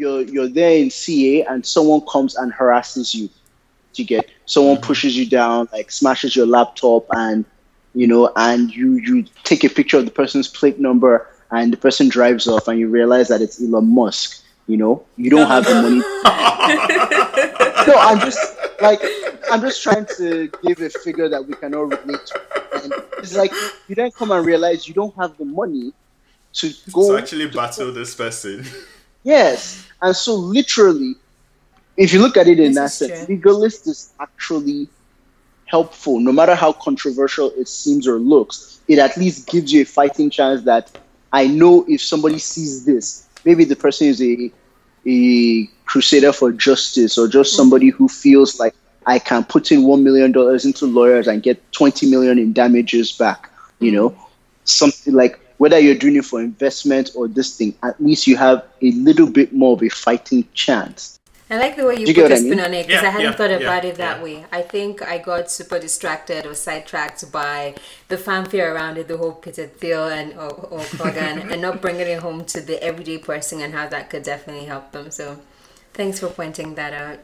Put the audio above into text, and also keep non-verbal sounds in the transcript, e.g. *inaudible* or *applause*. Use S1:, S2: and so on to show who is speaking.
S1: you're you're there in CA and someone comes and harasses you. You get someone mm-hmm. pushes you down, like smashes your laptop, and you know, and you you take a picture of the person's plate number, and the person drives off, and you realize that it's Elon Musk. You know, you don't have the money. *laughs* no, I'm just like I'm just trying to give a figure that we can all relate to. And it's like you then come and realize you don't have the money to go
S2: to actually battle this person.
S1: Yes, and so literally, if you look at it in this that sense, legalist is actually helpful. No matter how controversial it seems or looks, it at least gives you a fighting chance that I know if somebody sees this, maybe the person is a a crusader for justice or just mm-hmm. somebody who feels like I can put in one million dollars into lawyers and get twenty million in damages back. You know, mm-hmm. something like whether you're doing it for investment or this thing, at least you have a little bit more of a fighting chance.
S3: I like the way you, you put a spin I mean? on it because yeah, I hadn't yeah, thought about yeah, it that way. I think I got super distracted or sidetracked by the fanfare around it, the whole Peter Thiel and or, Hulk Hogan, and not bringing it home to the everyday person and how that could definitely help them. So, thanks for pointing that out.